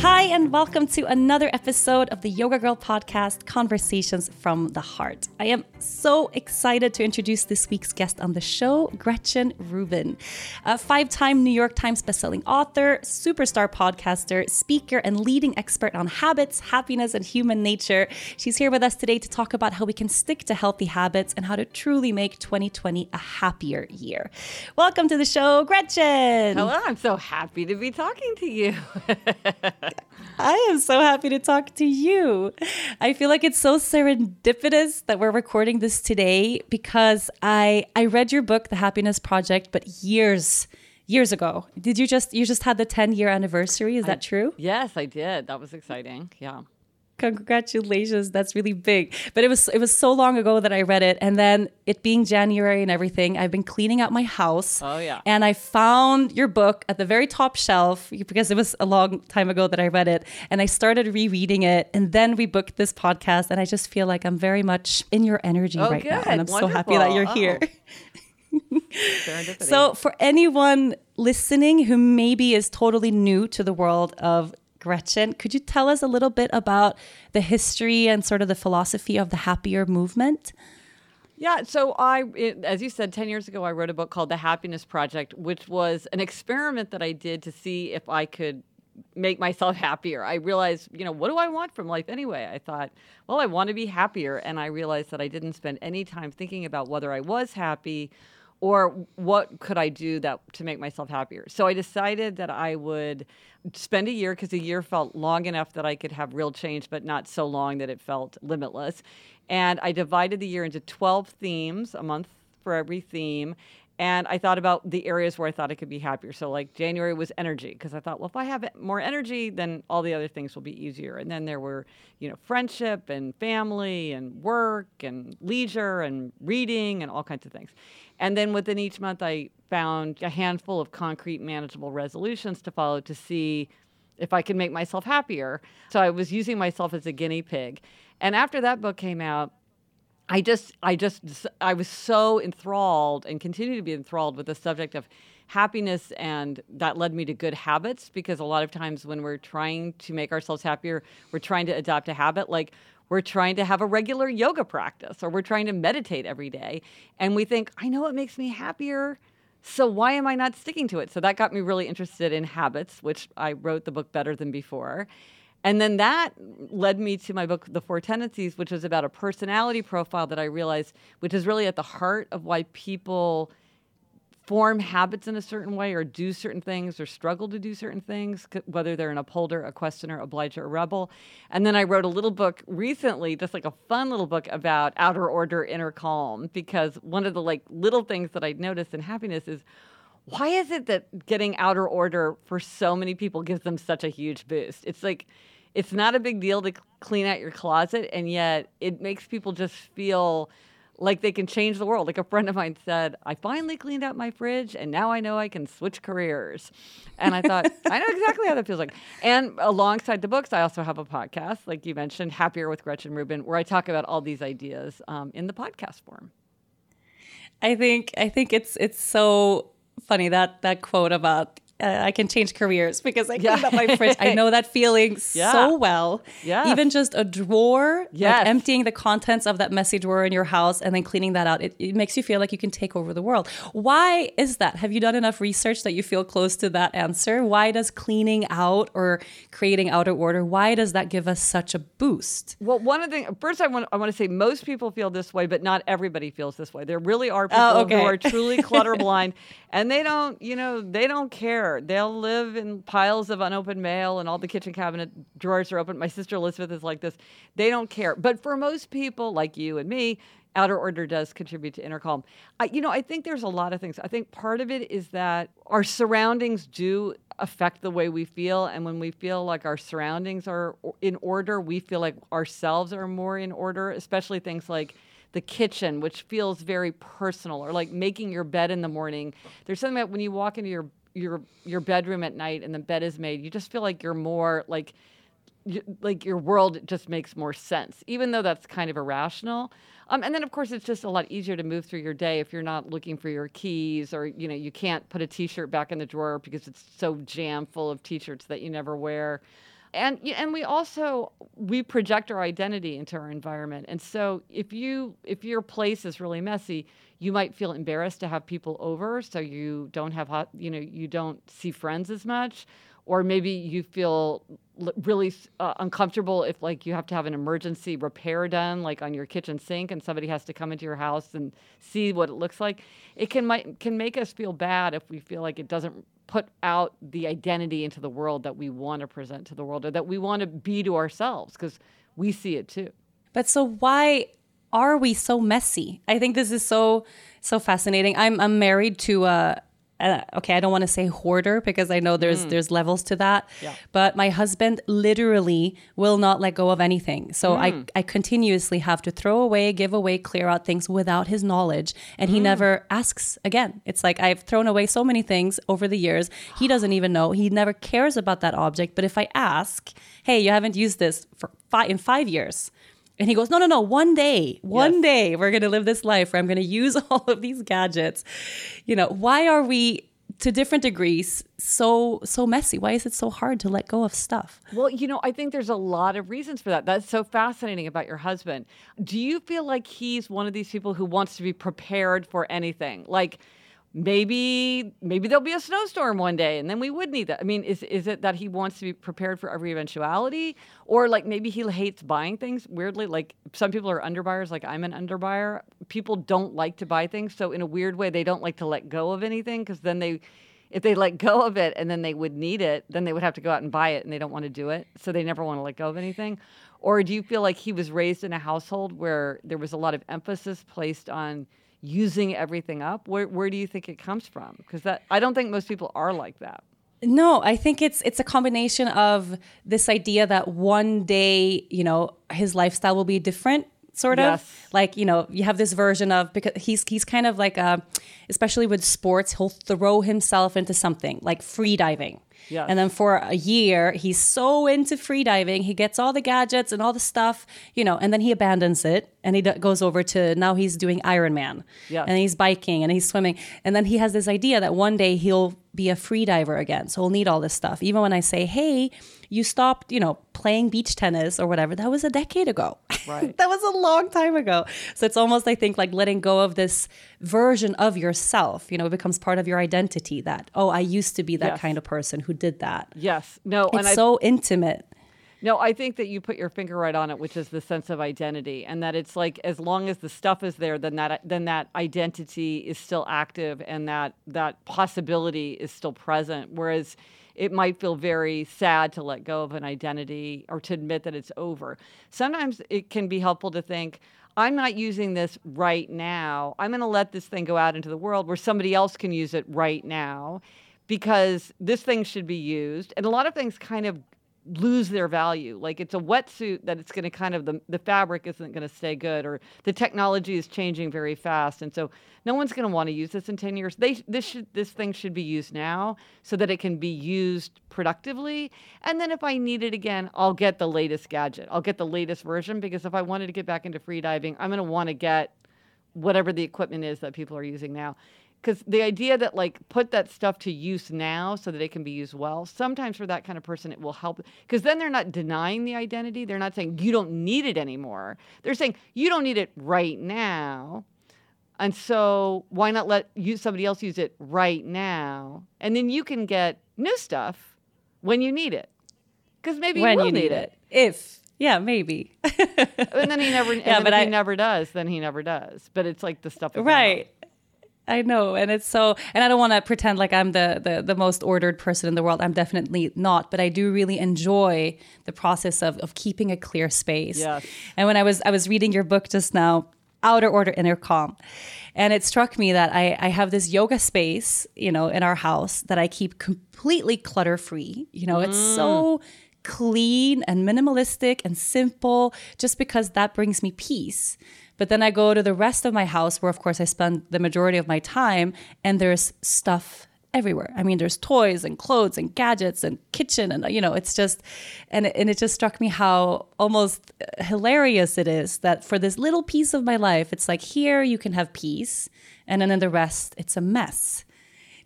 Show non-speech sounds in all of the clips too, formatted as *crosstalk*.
Hi, and welcome to another episode of the Yoga Girl podcast, Conversations from the Heart. I am so excited to introduce this week's guest on the show, Gretchen Rubin, a five time New York Times bestselling author, superstar podcaster, speaker, and leading expert on habits, happiness, and human nature. She's here with us today to talk about how we can stick to healthy habits and how to truly make 2020 a happier year. Welcome to the show, Gretchen. Hello, I'm so happy to be talking to you. *laughs* I am so happy to talk to you. I feel like it's so serendipitous that we're recording this today because I I read your book The Happiness Project but years years ago. Did you just you just had the 10 year anniversary? Is that true? Yes, I did. That was exciting. Yeah. Congratulations. That's really big. But it was it was so long ago that I read it and then it being January and everything, I've been cleaning out my house. Oh yeah. And I found your book at the very top shelf because it was a long time ago that I read it and I started rereading it and then we booked this podcast and I just feel like I'm very much in your energy Oh, right now and I'm so happy that you're Wonderful. here. *laughs* So, for anyone listening who maybe is totally new to the world of Gretchen, could you tell us a little bit about the history and sort of the philosophy of the happier movement? Yeah, so I, it, as you said, 10 years ago, I wrote a book called The Happiness Project, which was an experiment that I did to see if I could make myself *laughs* happier. I realized, you know, what do I want from life anyway? I thought, well, I want to be happier. And I realized that I didn't spend any time thinking about whether I was happy or what could I do that to make myself happier. So I decided that I would spend a year because a year felt long enough that I could have real change, but not so long that it felt limitless. And I divided the year into 12 themes, a month for every theme. And I thought about the areas where I thought I could be happier. So, like January was energy, because I thought, well, if I have more energy, then all the other things will be easier. And then there were, you know, friendship and family and work and leisure and reading and all kinds of things. And then within each month, I found a handful of concrete, manageable resolutions to follow to see if I could make myself happier. So I was using myself as a guinea pig. And after that book came out, I just, I just, I was so enthralled and continue to be enthralled with the subject of happiness, and that led me to good habits because a lot of times when we're trying to make ourselves happier, we're trying to adopt a habit like we're trying to have a regular yoga practice or we're trying to meditate every day, and we think, I know what makes me happier. So why am I not sticking to it? So that got me really interested in habits, which I wrote the book better than before. And then that led me to my book, The Four Tendencies, which was about a personality profile that I realized, which is really at the heart of why people form habits in a certain way or do certain things or struggle to do certain things, whether they're an upholder, a questioner, obliger, a rebel. And then I wrote a little book recently, just like a fun little book about outer order, inner calm, because one of the like little things that I'd noticed in happiness is why is it that getting outer order for so many people gives them such a huge boost? It's like it's not a big deal to clean out your closet, and yet it makes people just feel like they can change the world. Like a friend of mine said, I finally cleaned out my fridge and now I know I can switch careers. And I thought, *laughs* I know exactly how that feels like. And alongside the books, I also have a podcast, like you mentioned, Happier with Gretchen Rubin, where I talk about all these ideas um, in the podcast form. I think I think it's it's so funny that that quote about uh, I can change careers because I cleaned Yeah. up my fridge. I know that feeling *laughs* Yeah. so well. Yes. Even just a drawer, like emptying the contents of that messy drawer in your house and then cleaning that out, it, it makes you feel like you can take over the world. Why is that? Have you done enough research that you feel close to that answer? Why does cleaning out or creating outer order, why does that give us such a boost? Well, one of the things, first, I want, I want to say most people feel this way, but not everybody feels this way. There really are people Oh, okay. who are truly clutter *laughs* blind and they don't, you know, they don't care. They'll live in piles of unopened mail and all the kitchen cabinet drawers are open. My sister Elizabeth is like this. They don't care. But for most people, like you and me, outer order does contribute to inner calm. I, you know, I think there's a lot of things. I think part of it is that our surroundings do affect the way we feel. And when we feel like our surroundings are in order, we feel like ourselves are more in order, especially things like the kitchen, which feels very personal, or like making your bed in the morning. There's something about when you walk into your your your bedroom at night and the bed is made, you just feel like you're more like y- like your world just makes more sense, even though that's kind of irrational. Um, and then, of course, it's just a lot easier to move through your day if you're not looking for your keys, or you know, you can't put a T-shirt back in the drawer because it's so jam full of T-shirts that you never wear. and and we also we project our identity into our environment and so if you if your place is really messy you might feel embarrassed to have people over so you don't have hot you know you don't see friends as much or maybe you feel really uh, uncomfortable if like you have to have an emergency repair done like on your kitchen sink and somebody has to come into your house and see what it looks like it can might can make us feel bad if we feel like it doesn't put out the identity into the world that we want to present to the world or that we want to be to ourselves because we see it too. But so why are we so messy? I think this is so so fascinating. I'm I'm married to a uh, okay, I don't want to say hoarder because I know there's mm. there's levels to that. Yeah. But my husband literally will not let go of anything. So mm. I I continuously have to throw away, give away, clear out things without his knowledge, and mm. he never asks again. It's like I've thrown away so many things over the years. He doesn't even know. He never cares about that object. But if I ask, "Hey, you haven't used this for five in five years," And he goes, No, no, no. One day, one yes. day, we're going to live this life where I'm going to use *laughs* all of these gadgets. You know, why are we to different degrees so so messy why is it so hard to let go of stuff well you know i think there's a lot of reasons for that that's so fascinating about your husband do you feel like he's one of these people who wants to be prepared for anything like maybe maybe there'll be a snowstorm one day and then we would need that. I mean, is is it that he wants to be prepared for every eventuality or like maybe he hates buying things weirdly like some people are underbuyers like I'm an underbuyer. People don't like to buy things, so in a weird way they don't like to let go of anything cuz then they if they let go of it and then they would need it, then they would have to go out and buy it and they don't want to do it. So they never want to let go of anything. Or do you feel like he was raised in a household where there was a lot of emphasis placed on using everything up? Where where do you think it comes from? Because that I don't think most people are like that. No, I think it's it's a combination of this idea that one day, you know, his lifestyle will be different sort of yes. like you know you have this version of because he's he's kind of like a especially with sports he'll throw himself into something like free diving Yes. And then for a year, he's so into free diving he gets all the gadgets and all the stuff, you know, and then he abandons it and he goes over to now he's doing Ironman. Yes. And he's biking and he's swimming. And then he has this idea that one day he'll be a freediver again. So he'll need all this stuff. Even when I say, hey, you stopped, you know, playing beach tennis or whatever, that was a decade ago. Right. *laughs* that was a long time ago. So it's almost, I think, like letting go of this version of yourself. You know, it becomes part of your identity that, oh, I used to be that yes. kind of person who did that. Yes. No. It's so I, intimate. No, I think that you put your finger right on it, which is the sense of identity, and that it's like as long as the stuff is there, then that then that identity is still active, and that that possibility is still present. Whereas it might feel very sad to let go of an identity or to admit that it's over. Sometimes it can be helpful to think, I'm not using this right now. I'm going to let this thing go out into the world where somebody else can use it right now because this thing should be used. And a lot of things kind of lose their value. Like it's a wetsuit that it's going to kind of the the fabric isn't going to stay good, or the technology is changing very fast, and so no one's going to want to use this in ten years. They this should this thing should be used now so that it can be used productively. And then if I need it again, I'll get the latest gadget. I'll get the latest version because if I wanted to get back into free diving, I'm going to want to get whatever the equipment is that people are using now because the idea that like put that stuff to use now so that it can be used well sometimes for that kind of person it will help because then they're not denying the identity they're not saying you don't need it anymore they're saying you don't need it right now and so why not let you somebody else use it right now and then you can get new stuff when you need it because maybe when you will you need, need it. it if yeah, maybe. and then he never. *laughs* yeah, but I, he never does. Then he never does. But it's like the stuff. Right. I know, and it's so, and I don't want to pretend like I'm the, the the most ordered person in the world. I'm definitely not, but I do really enjoy the process of of keeping a clear space. Yes. And when I was I was reading your book just now, Outer Order, Inner Calm, and it struck me that I I have this yoga space, you know, in our house that I keep completely clutter free. You know, mm. it's so clean and minimalistic and simple, just because that brings me peace. But then I go to the rest of my house where, of course, I spend the majority of my time, and there's stuff everywhere. I mean, there's toys and clothes and gadgets and kitchen, and you know, it's just, and it, and it just struck me how almost uh, hilarious it is that for this little piece of my life, it's like here you can have peace, and then in the rest, it's a mess.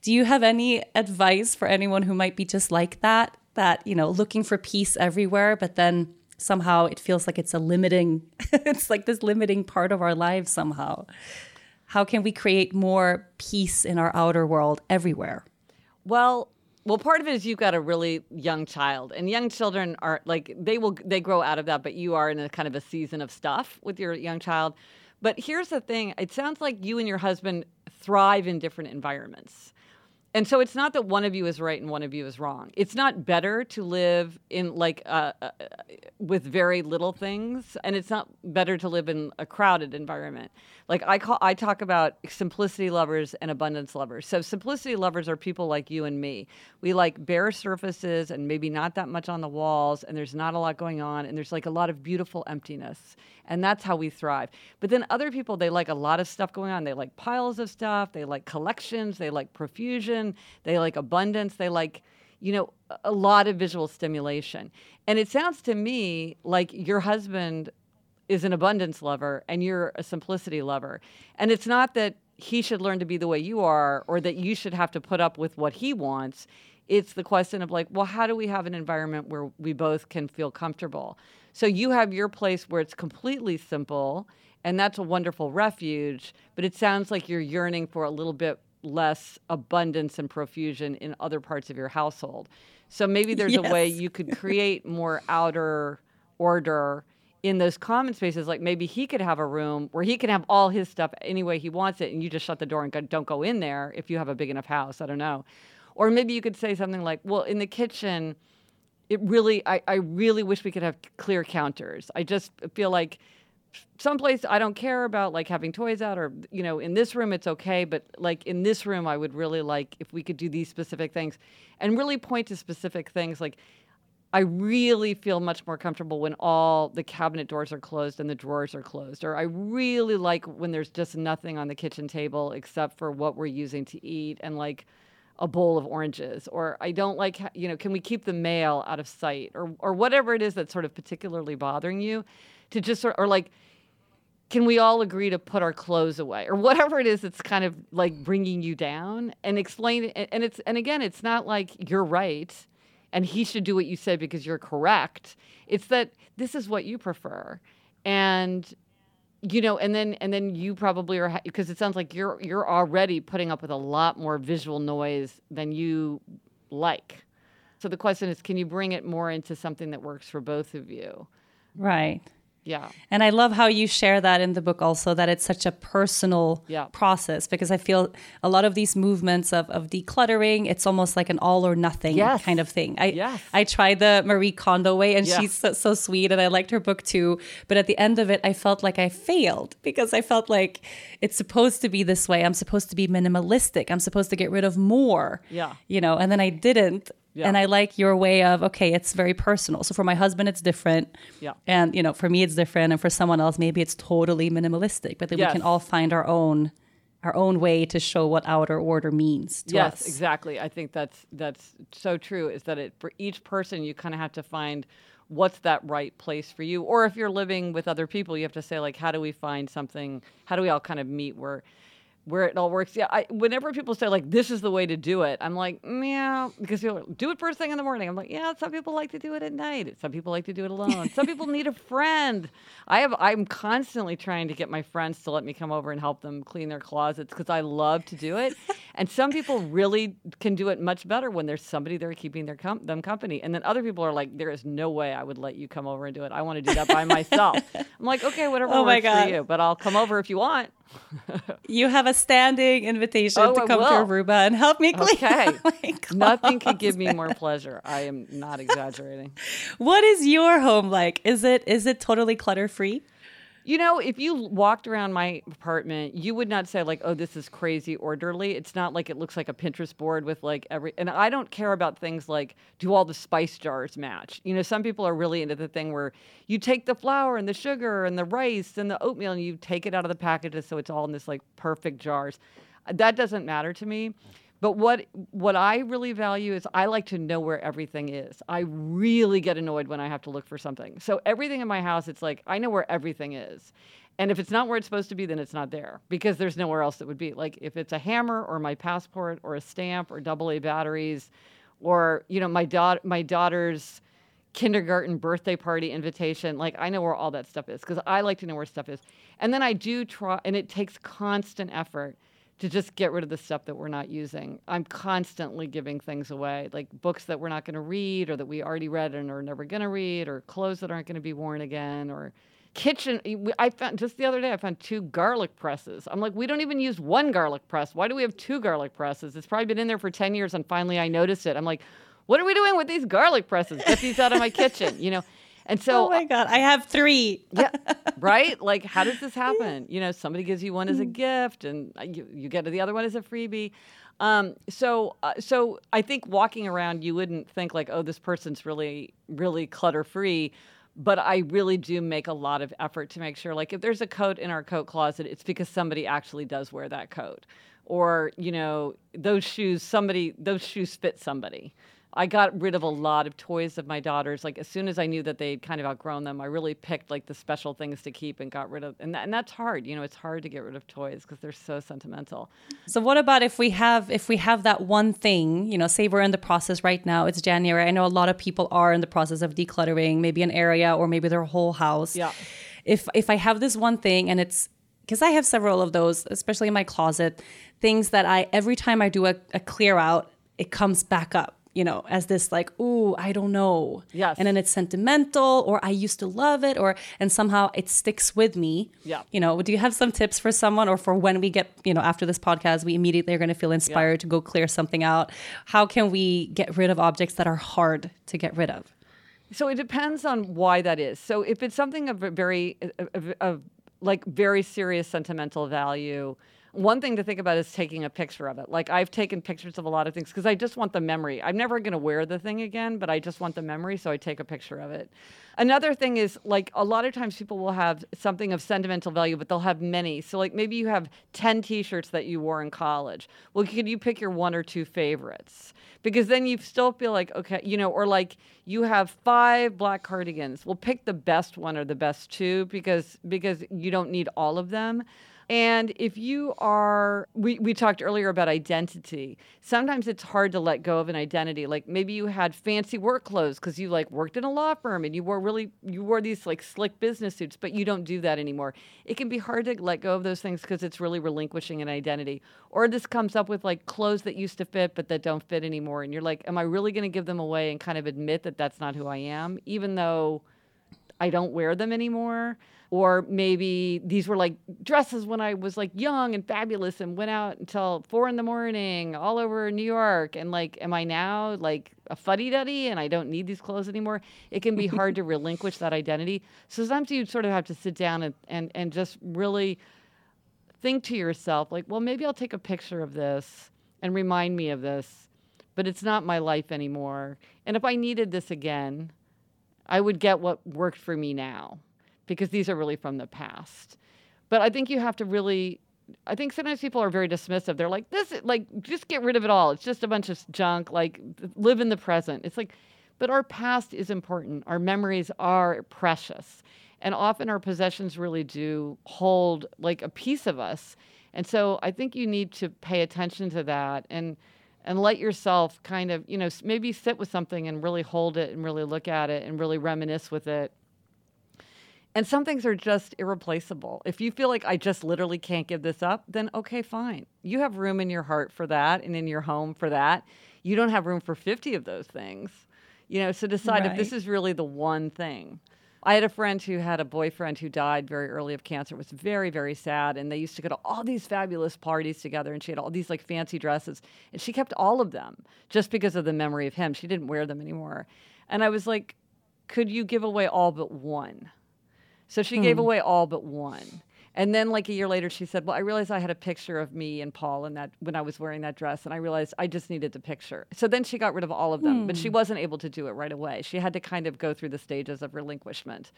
Do you have any advice for anyone who might be just like that? that, you know, looking for peace everywhere, but then somehow it feels like it's a limiting, *laughs* it's like this limiting part of our lives somehow. How can we create more peace in our outer world everywhere? Well, well, part of it is you've got a really young child, and young children are like they will they grow out of that, but you are in a kind of a season of stuff with your young child. But here's the thing: it sounds like you and your husband thrive in different environments. And so it's not that one of you is right and one of you is wrong. It's not better to live in like uh, uh, with very little things, and it's not better to live in a crowded environment. Like I call, I talk about simplicity lovers and abundance lovers. So simplicity lovers are people like you and me. We like bare surfaces and maybe not that much on the walls, and there's not a lot going on, and there's like a lot of beautiful emptiness, and that's how we thrive. But then other people, they like a lot of stuff going on. They like piles of stuff. They like collections. They like profusion. They like abundance. They like you know, a lot of visual stimulation. And it sounds to me like your husband is an abundance lover and you're a simplicity lover. And it's not that he should learn to be the way you are or that you should have to put up with what he wants. It's the question of like, well, how do we have an environment where we both can feel comfortable? So you have your place where it's completely simple and that's a wonderful refuge, but it sounds like you're yearning for a little bit less abundance and profusion in other parts of your household. So maybe there's *laughs* yes. a way you could *laughs* create more outer order in those common spaces. Like maybe he could have a room where he can have all his stuff any way he wants it, and you just shut the door and go, don't go in there if you have a big enough house. I don't know. Or maybe you could say something like, well, in the kitchen, it really, I, I really wish we could have clear counters. I just feel like someplace I don't care about like having toys out or you know in this room it's okay but like in this room I would really like if we could do these specific things and really point to specific things like I really feel much more comfortable when all the cabinet doors are closed and the drawers are closed or I really like when there's just nothing on the kitchen table except for what we're using to eat and like a bowl of oranges or I don't like you know can we keep the mail out of sight or or whatever it is that's sort of particularly bothering you to just sort or like can we all agree to put our clothes away or *laughs* whatever it is that's kind of like bringing you down and explain it and it's and again it's not like you're right and he should do what you said because you're correct. It's that this is what you prefer. And you know and then and then you probably are because it sounds like you're you're already putting up with a lot more visual noise than you like. So the question is can you bring it more into something that works for both of you? Right yeah. And I love how you share that in the book also that it's such a personal yeah. process because I feel a lot of these movements of, of decluttering, it's almost like an all or nothing yes. kind of thing. I yes. I tried the Marie Kondo way and she's so, so sweet and I liked her book too. But at the end of it, I felt like I failed because I felt like it's supposed to be this way. I'm supposed to be minimalistic. I'm supposed to get rid of more. Yeah. You know, and then I didn't. Yeah. And I like your way of okay, it's very personal. So for my husband, it's different. Yeah. And you know, for me, it's different, and for someone else, maybe it's totally minimalistic. But then yes. we can all find our own our own way to show what outer order means to yes, us. exactly. I think that's that's so true. Is that it for each person, you kind of have to find what's that right place for you. Or if you're living with other people, you have to say like, how do we find something? How do we all kind of meet where where it all works. Yeah, I, whenever people say like this is the way to do it, I'm like, yeah, because people do it first thing in the morning. I'm like, yeah, some people like to do it at night. Some people like to do it alone. some people need a friend. I have I'm constantly trying to get my friends to let me come over and help them clean their closets because I love to do it. *laughs* and some people really can do it much better when there's somebody there keeping their com- them company. And then other people are like, there is no way I would let you come over and do it. I want to do that by myself. *laughs* I'm like, okay, whatever oh works for you, but I'll come over if you want. You have a standing invitation oh, to come to Aruba and help me clean. Okay. *laughs* Nothing could give me more pleasure. I am not exaggerating. what is your home like? Is it is it totally clutter free? You know, if you walked around my apartment, you would not say like, "Oh, this is crazy orderly." It's not like it looks like a Pinterest board with like every. And I don't care about things like do all the spice jars match. You know, some people are really into the thing where you take the flour and the sugar and the rice and the oatmeal and you take it out of the packages so it's all in this like perfect jars. That doesn't matter to me. But what what I really value is I like to know where everything is. I really get annoyed when I have to look for something. So everything in my house, it's like I know where everything is. And if it's not where it's supposed to be, then it's not there because there's nowhere else it would be. Like if it's a hammer or my passport or a stamp or double A batteries or you know my daughter my daughter's kindergarten birthday party invitation like i know where all that stuff is because i like to know where stuff is and then i do try and it takes constant effort to just get rid of the stuff that we're not using. I'm constantly giving things away like books that we're not going to read or that we already read and are never going to read or clothes that aren't going to be worn again or kitchen i found just the other day i found two garlic presses. I'm like we don't even use one garlic press. Why do we have two garlic presses? It's probably been in there for 10 years and finally i noticed it. I'm like what are we doing with these garlic presses? Get these out of my kitchen, you know? And so, oh my God, I have three. yeah, *laughs* right? Like, how does this happen? You know, somebody gives you one as a mm. gift, and you, you get the other one as a freebie. Um, so, uh, so I think walking around, you wouldn't think like, oh, this person's really, really clutter free. But I really do make a lot of effort to make sure, like, if there's a coat in our coat closet, it's because somebody actually does wear that coat, or you know, those shoes, somebody, those shoes fit somebody. I got rid of a lot of toys of my daughters. Like as soon as I knew that they'd kind of outgrown them, I really picked like the special things to keep and got rid of. And, that, and that's hard. You know, it's hard to get rid of toys because they're so sentimental. So what about if we have if we have that one thing? You know, say we're in the process right now. It's January. I know a lot of people are in the process of decluttering, maybe an area or maybe their whole house. Yeah. If if I have this one thing and it's because I have several of those, especially in my closet, things that I every time I do a, a clear out, it comes back up you know, as this like, ooh, I don't know. Yes. And then it's sentimental or I used to love it or and somehow it sticks with me. Yeah. You know, do you have some tips for someone or for when we get, you know, after this podcast, we immediately are going to feel inspired yeah. to go clear something out? How can we get rid of objects that are hard to get rid of? So it depends on why that is. So if it's something of a very of, of like very serious sentimental value, one thing to think about is taking a picture of it. Like I've taken pictures of a lot of things because I just want the memory. I'm never going to wear the thing again, but I just want the memory, so I take a picture of it. Another thing is like a lot of times people will have something of sentimental value, but they'll have many. So like maybe you have 10 t-shirts that you wore in college. Well, could you pick your one or two favorites? Because then you still feel like okay, you know, or like you have five black cardigans. Well, pick the best one or the best two because because you don't need all of them. And if you are, we, we talked earlier about identity. Sometimes it's hard to let go of an identity. Like maybe you had fancy work clothes because you like worked in a law firm and you wore really, you wore these like slick business suits, but you don't do that anymore. It can be hard to let go of those things because it's really relinquishing an identity. Or this comes up with like clothes that used to fit but that don't fit anymore. And you're like, am I really going to give them away and kind of admit that that's not who I am, even though I don't wear them anymore? Or maybe these were like dresses when I was like young and fabulous and went out until four in the morning all over New York. And like, am I now like a fuddy duddy and I don't need these clothes anymore? It can be hard to relinquish that identity. So sometimes you sort of have to sit down and, and, and just really think to yourself, like, well, maybe I'll take a picture of this and remind me of this, but it's not my life anymore. And if I needed this again, I would get what worked for me now because these are really from the past. But I think you have to really I think sometimes people are very dismissive. They're like, this, like, just get rid of it all. It's just a bunch of junk. Like, live in the present. It's like, but our past is important. Our memories are precious. And often our possessions really do hold like a piece of us. And so I think you need to pay attention to that and, and let yourself kind of, you know, maybe sit with something and really hold it and really look at it and really reminisce with it and some things are just irreplaceable. If you feel like I just literally can't give this up, then okay, fine. You have room in your heart for that and in your home for that. You don't have room for 50 of those things. You know, so decide right. if this is really the one thing. I had a friend who had a boyfriend who died very early of cancer. It was very, very sad. And they used to go to all these fabulous parties together, and she had all these like fancy dresses, and she kept all of them just because of the memory of him. She didn't wear them anymore. And I was like, could you give away all but one? So she hmm. gave away all but one. And then, like a year later, she said, "Well, I realized I had a picture of me and Paul in that when I was wearing that dress, and I realized I just needed the picture." So then she got rid of all of them, hmm. but she hmm. wasn't able to do it right away. She had to kind of go through the stages of relinquishment.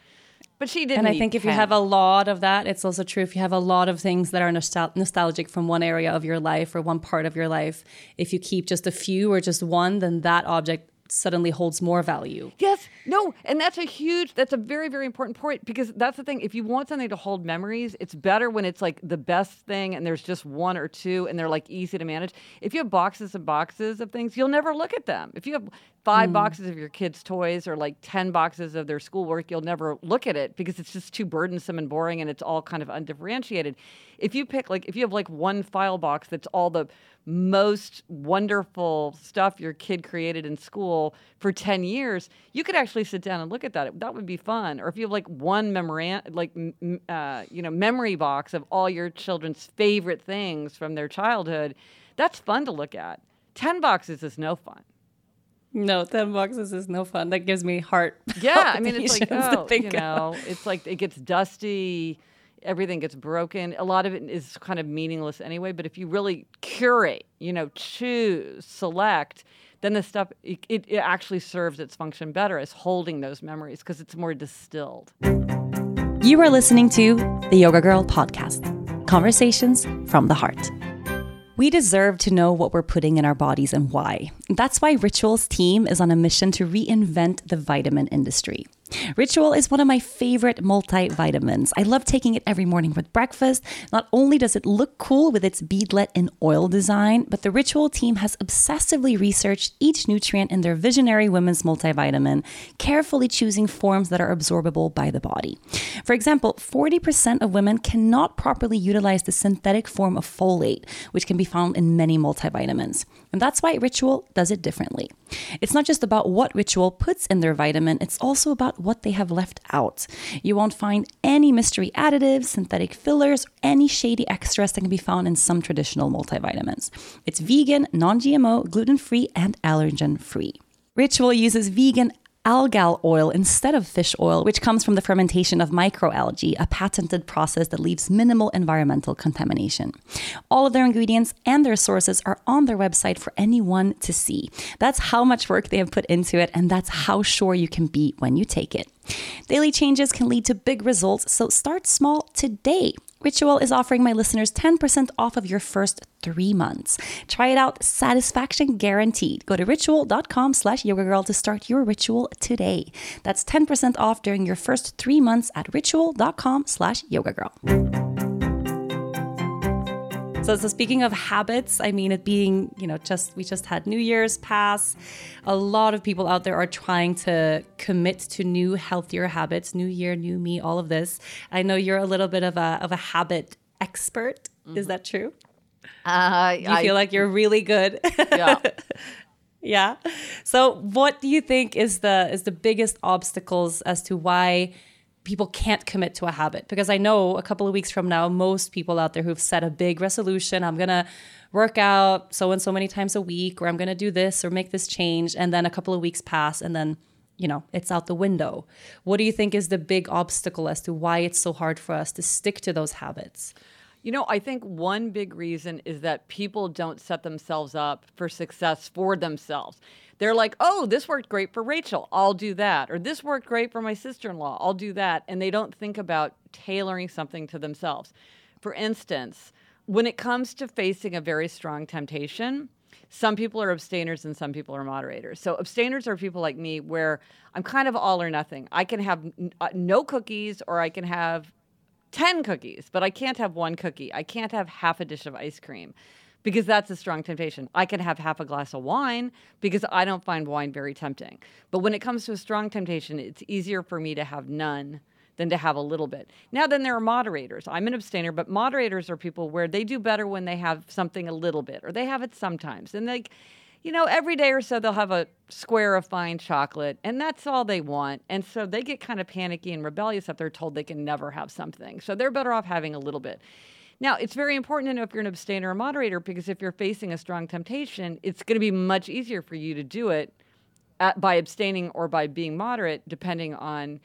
But she didn't. And I think if 10. you have a lot of that, it's also true. If you have a lot of things that are nostal- nostalgic from one area of your life or one part of your life, if you keep just a few or just one, then that object suddenly holds more value. Yes, no, and that's a huge, that's a very, very important point because that's the thing. If you want something to hold memories, it's better when it's like the best thing and there's just one or two and they're like easy to manage. If you have boxes and boxes of things, you'll never look at them. If you have five mm. boxes of your kids' toys or like 10 boxes of their schoolwork, you'll never look at it because it's just too burdensome and boring and it's all kind of undifferentiated. If you pick, like, if you have like one file box that's all the most wonderful stuff your kid created in school for 10 years, you could actually sit down and look at that. That would be fun. Or if you have like one memorand, like, uh, you know, memory box of all your children's favorite things from their childhood, that's fun to look at. 10 boxes is no fun. No, 10 boxes is no fun. That gives me heart. Yeah, I mean, it's like, oh, you know, it's like it gets dusty everything gets broken. A lot of it is kind of meaningless anyway. But if you really curate, you know, choose, select, then the stuff it, it, actually serves its function better as holding those memories because it's more distilled. You are listening to the Yoga Girl podcast, conversations from the heart. We deserve to know what we're putting in our bodies and why. That's why Ritual's team is on a mission to reinvent the vitamin industry. Ritual is one of my favorite multivitamins. I love taking it every morning with breakfast. Not only does it look cool with its beadlet and oil design, but the Ritual team has obsessively researched each nutrient in their visionary women's multivitamin, carefully choosing forms that are absorbable by the body. For example, 40% of women cannot properly utilize the synthetic form of folate, which can be found in many multivitamins. And that's why Ritual does it differently. It's not just about what Ritual puts in their vitamin, it's also about what they have left out. You won't find any mystery additives, synthetic fillers, any shady extras that can be found in some traditional multivitamins. It's vegan, non GMO, gluten free, and allergen free. Ritual uses vegan algal oil instead of fish oil, which comes from the fermentation of microalgae, a patented process that leaves minimal environmental contamination. All of their ingredients and their sources are on their website for anyone to see. That's how much work they have put into it, and that's how sure you can be when you take it. Daily changes can lead to big results, so start small today. Ritual is offering my listeners 10% off of your first three months. Try it out, satisfaction guaranteed. Go to ritual.com slash yoga girl to start your ritual today. That's 10% off during your first three months at ritual.com slash yoga girl. So, so speaking of habits, I mean, it being, you know, just we just had New Year's pass. A lot of people out there are trying to commit to new, healthier habits. New year, new me, all of this. I know you're a little bit of a of a habit expert. Mm-hmm. Is that true? Uh, you I, feel like you're really good. Yeah. *laughs* yeah. So, what do you think is the is the biggest obstacles as to why? People can't commit to a habit because I know a couple of weeks from now, most people out there who've set a big resolution, I'm going to work out so and so many times a week, or I'm going to do this or make this change. And then a couple of weeks pass and then, you know, it's out the window. What do you think is the big obstacle as to why it's so hard for us to stick to those habits? You know, I think one big reason is that people don't set themselves up for success for themselves. They're like, oh, this worked great for Rachel. I'll do that. Or this worked great for my sister in law. I'll do that. And they don't think about tailoring something to themselves. For instance, when it comes to facing a very strong temptation, some people are abstainers and some people are moderators. So abstainers are people like me where I'm kind of all or nothing. I can have uh, no cookies or I can have 10 cookies, but I can't have one cookie. I can't have half a dish of ice cream because that's a strong temptation. I can have half a glass of wine because I don't find wine very tempting. But when it comes to a strong temptation, it's easier for me to have none than to have a little bit. Now, then there are moderators. I'm an abstainer, but moderators are people where they do better when they have something a little bit or they have it sometimes. And like, you know, every day or so they'll have a square of fine chocolate and that's all they want. And so they get kind of panicky and rebellious if they're told they can never have something. So they're better off having a little bit. Now, it's very important to know if you're an abstainer or a moderator because if you're facing a strong temptation, it's going to be much easier for you to do it at, by abstaining or by being moderate, depending on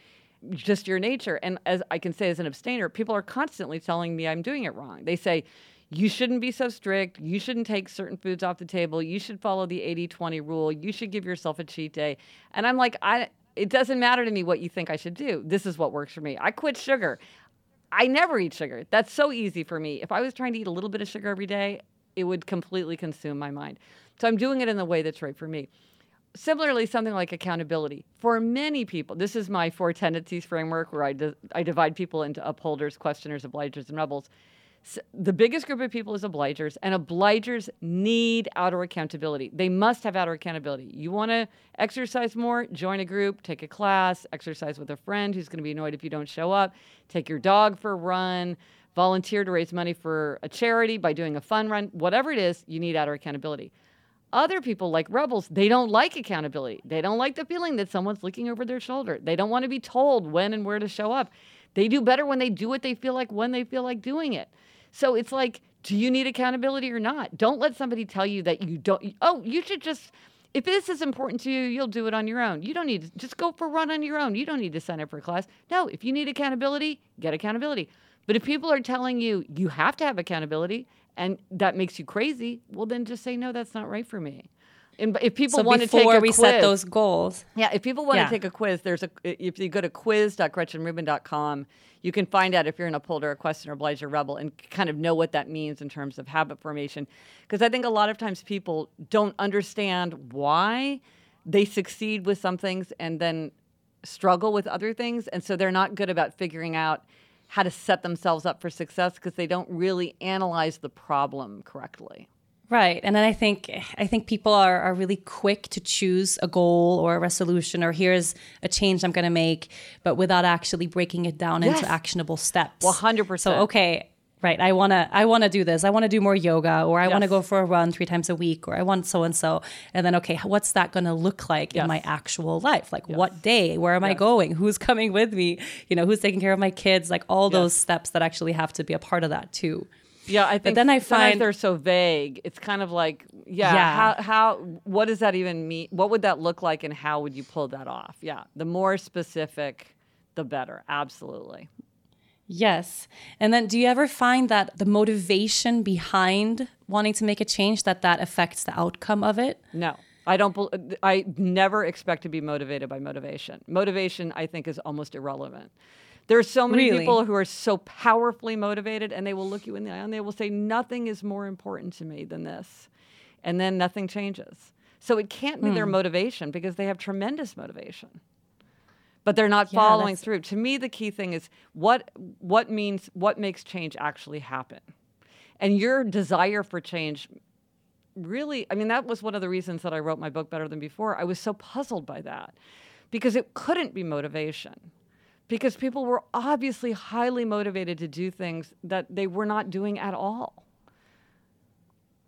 just your nature. And as I can say as an abstainer, people are constantly telling me I'm doing it wrong. They say, you shouldn't be so strict. You shouldn't take certain foods off the table. You should follow the 80 20 rule. You should give yourself a cheat day. And I'm like, I, it doesn't matter to me what you think I should do. This is what works for me. I quit sugar. I never eat sugar. That's so easy for me. If I was trying to eat a little bit of sugar every day, it would completely consume my mind. So I'm doing it in the way that's right for me. similarly, something like accountability. For many people, this is my four tendencies framework where I, di- I divide people into upholders, questioners, obligers, and rebels. The biggest group of people is obligers, and obligers need outer accountability. They must have outer accountability. You want to exercise more? Join a group, take a class, exercise with a friend who's going to be annoyed if you don't show up, take your dog for a run, volunteer to raise money for a charity by doing a fun run. Whatever it is, you need outer accountability. Other people, like rebels, they don't like accountability. They don't like the feeling that someone's looking over their shoulder. They don't want to be told when and where to show up. They do better when they do what they feel like when they feel like doing it. So it's like, do you need accountability or not? Don't let somebody tell you that you don't. Oh, you should just, if this is important to you, you'll do it on your own. You don't need to just go for a run on your own. You don't need to sign up for a class. No, if you need accountability, get accountability. But if people are telling you you have to have accountability and that makes you crazy, well, then just say, no, that's not right for me. And if people so want to take before a we quiz, set those goals, yeah, if people want Yeah. to take a quiz, there's a if you go to quiz.gretchenrubin.com, you can find out if you're an upholder, a questioner, obliger, rebel, and kind of know what that means in terms of habit formation. Because I think a lot of times people don't understand why they succeed with some things and then struggle with other things, and so they're not good about figuring out how to set themselves up for success because they don't really analyze the problem correctly. Right. And then I think I think people are, are really quick to choose a goal or a resolution or here's a change I'm gonna make, but without actually breaking it down Yes. into actionable steps. 100%. So okay, right. I wanna I wanna do this. I wanna do more yoga or I wanna go for a run three times a week or I want so and so. And then okay, what's that gonna look like Yes. in my actual life? Like what day? Where am I going? Who's coming with me? You know, who's taking care of my kids? Like all those steps that actually have to be a part of that too. Yeah, I think. then I find- they're so vague. It's kind of like, yeah, Yeah. how how what does that even mean? What would that look like, and how would you pull that off? Yeah, the more specific, the better. Absolutely. Yes. And then do you ever find that the motivation behind wanting to make a change that that affects the outcome of it? No, I don't. I never expect to be motivated by motivation. Motivation, I think, is almost irrelevant. There are so many Really? people who are so powerfully motivated, and they will look you in the eye and they will say, "Nothing is more important to me than this," and then nothing changes. So it can't be their Hmm. motivation because they have tremendous motivation, but they're not Yeah, following through. To me, the key thing is what what means what makes change actually happen, and your desire for change really i mean that was one of the reasons that i wrote my book better than before i was so puzzled by that because it couldn't be motivation because people were obviously highly motivated to do things that they were not doing at all.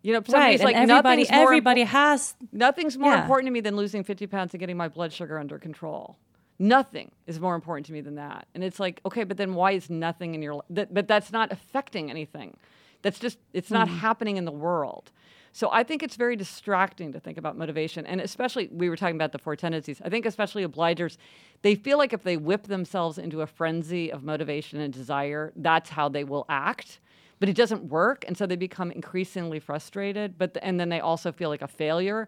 You know Right. somebody's And like everybody nothing's everybody impo- has nothing's more yeah. important to me than losing 50 pounds and getting my blood sugar under control. Nothing is more important to me than that. And it's like okay but then why is nothing in your life that, but that's not affecting anything. That's just it's not hmm. happening in the world so i think it's very distracting to think about motivation and especially we were talking about the four tendencies. I think especially obligers they feel like if they whip themselves into a frenzy of motivation and desire that's how they will act but it doesn't work and so they become increasingly frustrated but and then they also feel like a failure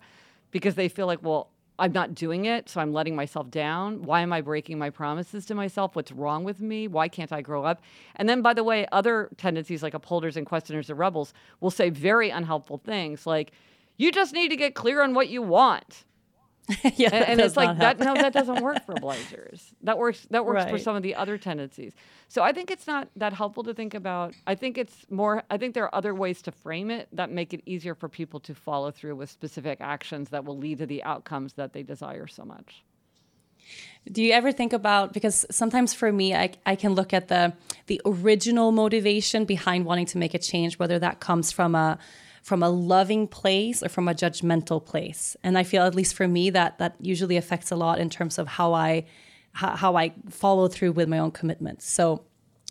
because they feel like well i'm not doing it so i'm letting myself down. Why am i breaking my promises to myself? What's wrong with me? Why can't i grow up? And then by the way other tendencies like upholders and questioners or rebels will say very unhelpful things like you just need to get clear on what you want *laughs* yeah, and, and it's like that no that doesn't work for obligers. that works that works for some of the other tendencies. So i think it's not that helpful to think about. I think it's more i think there are other ways to frame it that make it easier for people to follow through with specific actions that will lead to the outcomes that they desire so much. Do you ever think about because sometimes for me I, I can look at the the original motivation behind wanting to make a change whether that comes from a from a loving place or from a judgmental place. And I feel at least for me that that usually affects a lot in terms of how I how, how I follow through with my own commitments. So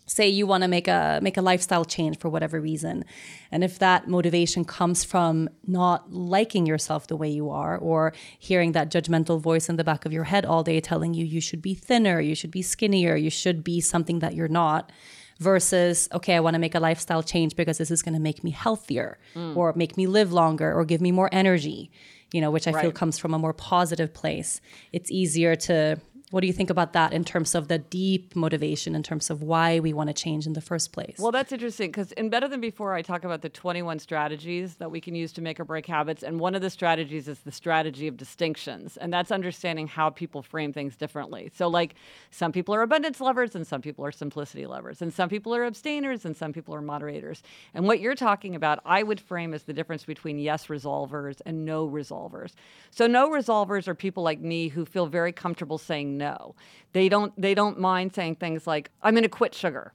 say you want to make a make a lifestyle change for whatever reason and if that motivation comes from not liking yourself the way you are or hearing that judgmental voice in the back of your head all day telling you you should be thinner you should be skinnier you should be something that you're not versus okay i want to make a lifestyle change because this is going to make me healthier mm. or make me live longer or give me more energy you know which i feel comes from a more positive place. It's easier to What do you think about that in terms of the deep motivation, in terms of why we want to change in the first place? Well, that's interesting because in Better Than Before, I talk about the 21 strategies that we can use to make or break habits. And one of the strategies is the strategy of distinctions. And that's understanding how people frame things differently. So, like, some people are abundance lovers and some people are simplicity lovers. And some people are abstainers and some people are moderators. And what you're talking about, I would frame as the difference between yes resolvers and no resolvers. So, no resolvers are people like me who feel very comfortable saying no. They don't they don't mind saying things like I'm going to quit sugar.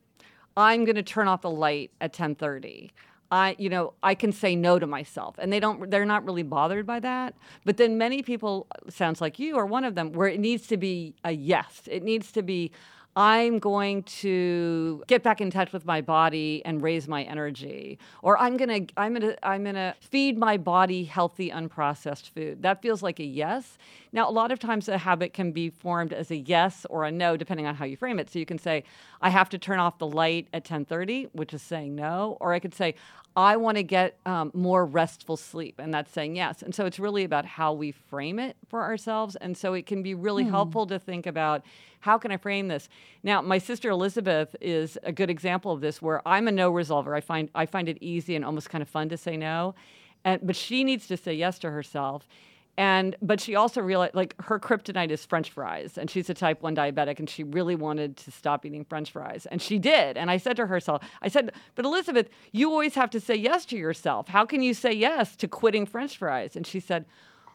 I'm going to turn off the light at 10:30. I you know, I can say no to myself. And they don't they're not really bothered by that. But then many people sounds like you are one of them where it needs to be a yes. It needs to be I'm going to get back in touch with my body and raise my energy or I'm going to I'm going to I'm going to feed my body healthy unprocessed food. That feels like a yes. Now a lot of times a habit can be formed as a yes or a no depending on how you frame it. So you can say I have to turn off the light at 10:30, which is saying no, or I could say I want to get um, more restful sleep, and that's saying yes. And so it's really about how we frame it for ourselves. And so it can be really mm. helpful to think about how can I frame this? Now, my sister Elizabeth is a good example of this, where I'm a no resolver. I find I find it easy and almost kind of fun to say no, and but she needs to say yes to herself and but she also realized like her kryptonite is french fries and she's a type 1 diabetic and she really wanted to stop eating french fries and she did and i said to herself i said but elizabeth you always have to say yes to yourself how can you say yes to quitting french fries and she said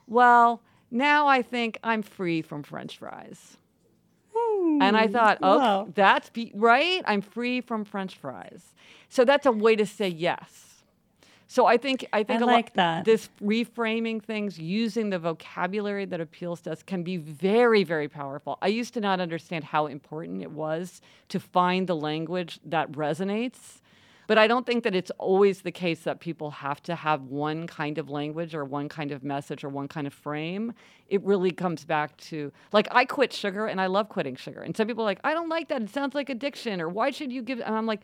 well now i think i'm free from french fries and I thought, oh, wow. that's be- right. I'm free from French fries. So that's a way to say yes. So I think I think I like that. This reframing things using the vocabulary that appeals to us can be very very powerful. I used to not understand how important it was to find the language that resonates. But I don't think that it's always the case that people have to have one kind of language or one kind of message or one kind of frame. It really comes back to like I quit sugar and I love quitting sugar. And some people are like, I don't like that. It sounds like addiction or why should you give and I'm like,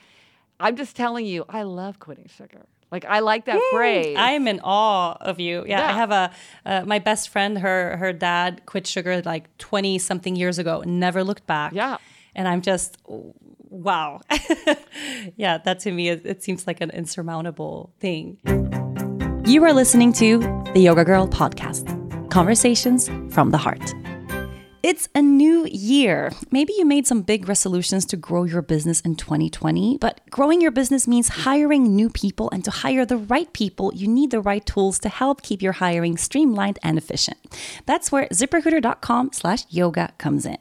I'm just telling you, I love quitting sugar. Like I like that phrase. I am in awe of you. Yeah, yeah. I have a uh, my best friend. Her her dad quit sugar like twenty something years ago. Never looked back. Yeah, and I'm just wow. *laughs* yeah, that to me it, it seems like an insurmountable thing. You are listening to the Yoga Girl podcast. Conversations from the heart. It's a new year. Maybe you made some big resolutions to grow your business in 2020, but growing your business means hiring new people, and to hire the right people, you need the right tools to help keep your hiring streamlined and efficient. That's where ziprecruiter.com/yoga comes in.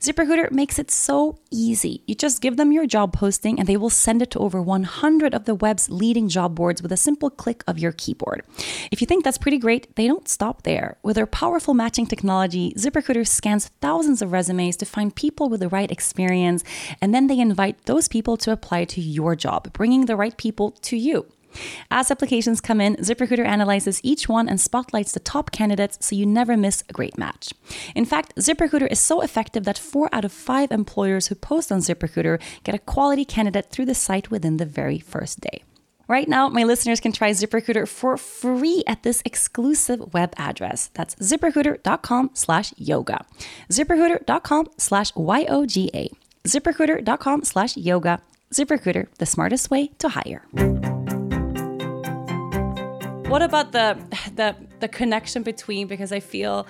ZipRecruiter makes it so easy. You just give them your job posting and they will send it to over 100 of the web's leading job boards with a simple click of your keyboard. If you think that's pretty great, they don't stop there. With their powerful matching technology, ZipRecruiter scans thousands of resumes to find people with the right experience, and then they invite those people to apply to your job, bringing the right people to you. As applications come in, ZipRecruiter analyzes each one and spotlights the top candidates so you never miss a great match. In fact, ZipRecruiter is so effective that four out of five employers who post on ZipRecruiter get a quality candidate through the site within the very first day. Right now, my listeners can try ZipRecruiter for free at this exclusive web address. That's ziprecruiter.com slash yoga. ZipRecruiter.com slash Y-O-G-A. ZipRecruiter.com slash yoga. ZipRecruiter, the smartest way to hire. What about the the the connection between? Because I feel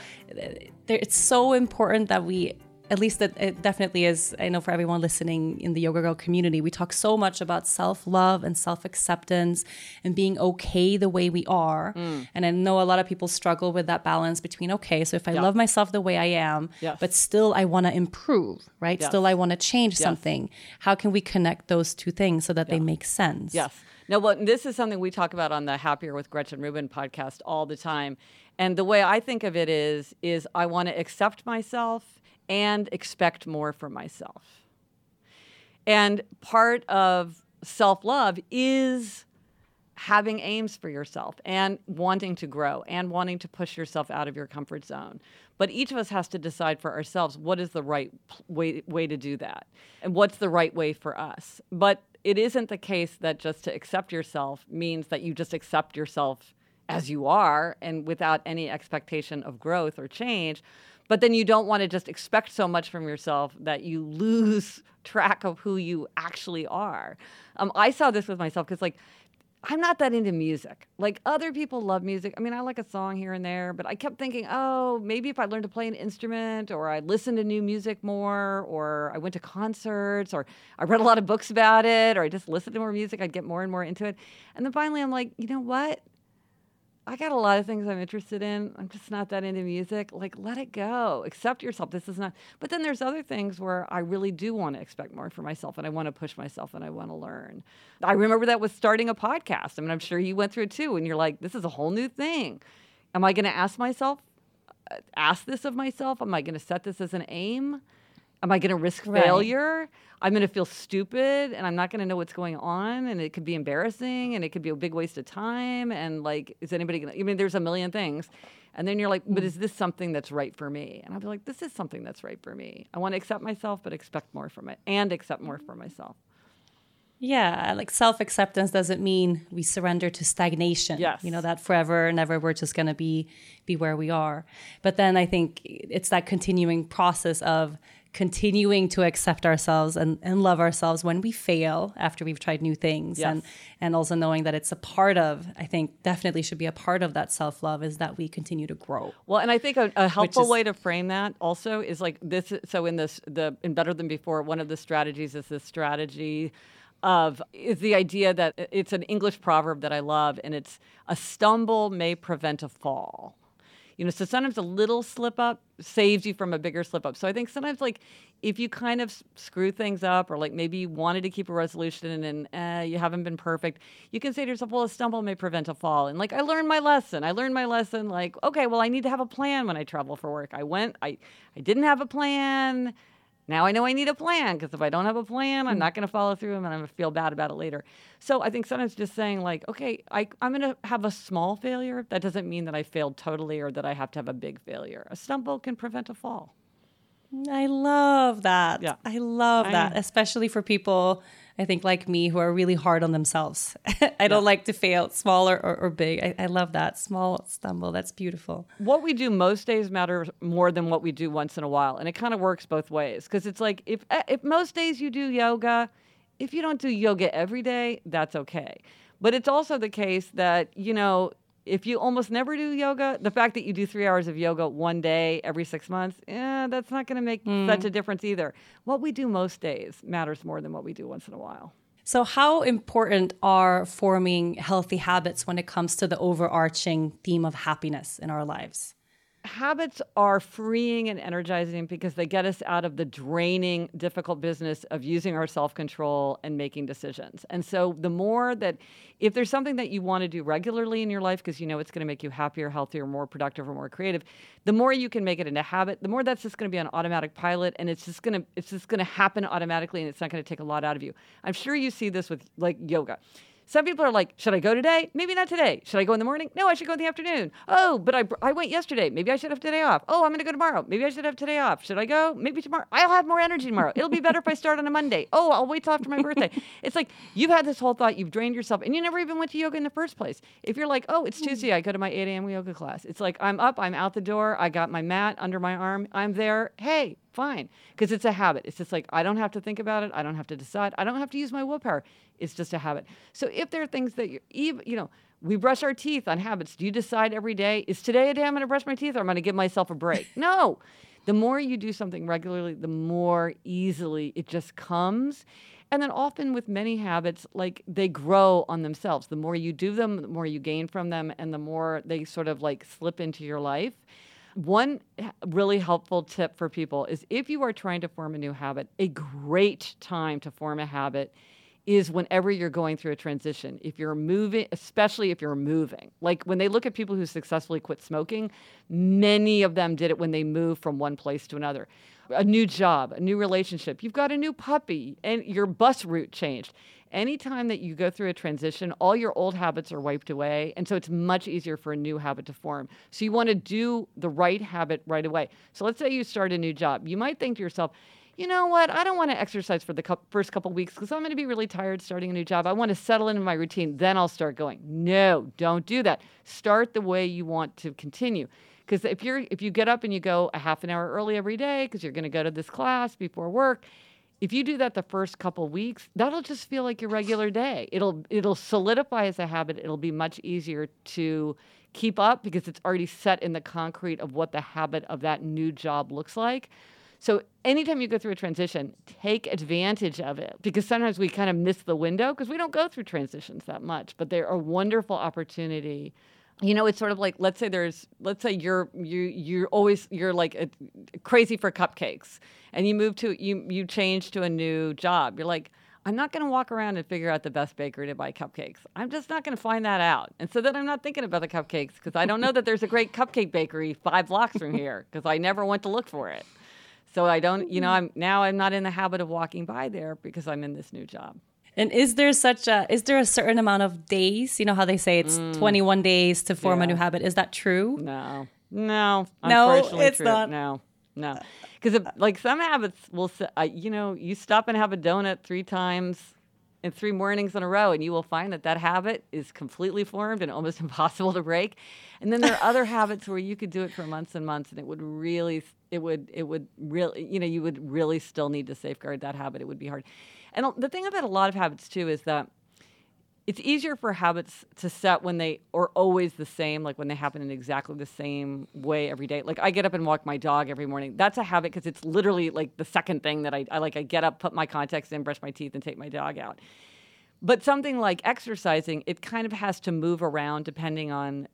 it's so important that we at least that it definitely is i know for everyone listening in the yoga girl community we talk so much about self-love and self-acceptance and being okay the way we are mm. and i know a lot of people struggle with that balance between okay so if i yeah. love myself the way i am yes. but still i want to improve right yes. still i want to change yes. something how can we connect those two things so that yeah. they make sense yes no, well, this is something we talk about on the Happier with Gretchen Rubin podcast all the time. And the way I think of it is, is I want to accept myself and expect more from myself. And part of self-love is having aims for yourself and wanting to grow and wanting to push yourself out of your comfort zone. But each of us has to decide for ourselves what is the right way, way to do that and what's the right way for us. But it isn't the case that just to accept yourself means that you just accept yourself as you are and without any expectation of growth or change. But then you don't want to just expect so much from yourself that you lose *laughs* track of who you actually are. Um, I saw this with myself because, like, I'm not that into music. Like other people love music. I mean, I like a song here and there, but I kept thinking, oh, maybe if I learned to play an instrument or I listened to new music more or I went to concerts or I read a lot of books about it or I just listened to more music, I'd get more and more into it. And then finally I'm like, you know what? I got a lot of things I'm interested in. I'm just not that into music. Like, let it go. Accept yourself. This is not. But then there's other things where I really do want to expect more for myself and I want to push myself and I want to learn. I remember that with starting a podcast. I mean, I'm sure you went through it too. And you're like, this is a whole new thing. Am I going to ask myself, uh, ask this of myself? Am I going to set this as an aim? Am I going to risk right. failure? I'm going to feel stupid and I'm not going to know what's going on and it could be embarrassing and it could be a big waste of time and like is anybody going to I mean there's a million things. And then you're like, but mm. is this something that's right for me? And I'll be like, this is something that's right for me. I want to accept myself but expect more from it and accept more for myself. Yeah, like self acceptance doesn't mean we surrender to stagnation. Yes. You know, that forever never, we're just gonna be be where we are. But then I think it's that continuing process of continuing to accept ourselves and, and love ourselves when we fail after we've tried new things. Yes. and and also knowing that it's a part of i think definitely should be a part of that self-love is that we continue to grow. Well and i think a, a helpful is, way to frame that also is like this so in this the in better than before one of the strategies is this strategy of is the idea that it's an english proverb that i love and it's a stumble may prevent a fall you know so sometimes a little slip up saves you from a bigger slip up. So i think sometimes like if you kind of screw things up or like maybe you wanted to keep a resolution and uh, you haven't been perfect you can say to yourself well a stumble may prevent a fall. And like i learned my lesson. I learned my lesson like okay well i need to have a plan when i travel for work. I went i i didn't have a plan now I know I need a plan because if I don't have a plan, I'm hmm. not going to follow through and I'm going to feel bad about it later. So I think sometimes just saying, like, okay, I, I'm going to have a small failure. That doesn't mean that I failed totally or that I have to have a big failure. A stumble can prevent a fall. I love that. Yeah. I love I that, especially for people I think like me who are really hard on themselves. *laughs* I yeah. don't like to fail, small or, or, or big. I, I, love that small stumble. That's beautiful. What we do most days matters more than what we do once in a while, and it kind of works both ways. Because it's like if eh, if most days you do yoga, if you don't do yoga every day, that's okay. But it's also the case that you know if you almost never do yoga, the fact that you do three hours of yoga one day every six months, yeah, that's not going to make mm. such a difference either. What we do most days matters more than what we do once in a while. So, how important are forming healthy habits when it comes to the overarching theme of happiness in our lives? Habits are freeing and energizing because they get us out of the draining, difficult business of using our self control and making decisions. And so, the more that if there's something that you want to do regularly in your life because you know it's going to make you happier, healthier, more productive, or more creative, the more you can make it into habit, the more that's just going to be on automatic pilot, and it's just going to it's just going to happen automatically, and it's not going to take a lot out of you. I'm sure you see this with like yoga. Some people are like, should I go today? Maybe not today. Should I go in the morning? No, I should go in the afternoon. Oh, but I, I went yesterday. Maybe I should have today off. Oh, I'm going to go tomorrow. Maybe I should have today off. Should I go? Maybe tomorrow. I'll have more energy tomorrow. It'll be better if I start on a Monday. Oh, I'll wait till after my birthday. *laughs* It's like you've had this whole thought, you've drained yourself, and you never even went to yoga in the first place. If you're like, oh, it's hmm. Tuesday, I go to my 8 a.m. yoga class. It's like I'm up, I'm out the door, I got my mat under my arm, I'm there. Hey, fine because it's a habit. It's just like i don't have to think about it i don't have to decide i don't have to use my willpower. It's just a habit. So if there are things that you even you know we brush our teeth on habits. Do you decide every day is today a day i'm going to brush my teeth or i'm going to give myself a break? *laughs* No! The more you do something regularly the more easily it just comes. And then often with many habits like they grow on themselves. The more you do them the more you gain from them and the more they sort of like slip into your life one eh, really helpful tip for people is if you are trying to form a new habit, a great time to form a habit is whenever you're going through a transition. If you're moving, especially if you're moving. Like when they look at people who successfully quit smoking, many of them did it when they moved from one place to another. A new job, a new relationship, you've got a new puppy, and your bus route changed anytime that you go through a transition, all your old habits are wiped away. And so it's much easier for a new habit to form. So you want to do the right habit right away. So let's say you start a new job. You might think to yourself, you know what? I don't want to exercise for the first couple weeks because I'm going to be really tired starting a new job. I want to settle into my routine. Then I'll start going. No, don't do that. Start the way you want to continue. Because if you're if you get up and you go a half an hour early every day because you're going to go to this class before work, if you do that the first couple weeks, that'll just feel like your regular day. It'll it'll solidify as a habit. It'll be much easier to keep up because it's already set in the concrete of what the habit of that new job looks like. So anytime you go through a transition, take advantage of it because sometimes we kind of miss the window because we don't go through transitions that much, but they're a wonderful opportunity you know it's sort of like let's say there's let's say you're you you're always you're like a, crazy for cupcakes and you move to you you change to a new job. You're like i'm not going to walk around and figure out the best bakery to buy cupcakes. I'm just not going to find that out. And so then i'm not thinking about the cupcakes because i don't know that there's a great cupcake bakery five blocks from here because i never went to look for it. So i don't you know mm-hmm. i'm now i'm not in the habit of walking by there because i'm in this new job and is there such a is there a certain amount of days? You know how they say it's mm. 21 days to form yeah. a new habit. Is that true? No. No. No, it's true. not. No. No. Because like some habits will uh, you know, you stop and have a donut 3 times in three mornings in a row and you will find that that habit is completely formed and almost *laughs* impossible to break and then there are other *laughs* habits where you could do it for months and months and it would really it would it would really you know you would really still need to safeguard that habit it would be hard and the thing about a lot of habits too is that it's easier for habits to set when they are always the same, like when they happen in exactly the same way every day. Like I get up and walk my dog every morning. That's a habit because it's literally like the second thing that I, I like. I get up, put my contacts in, brush my teeth, and take my dog out. But something like exercising, it kind of has to move around depending on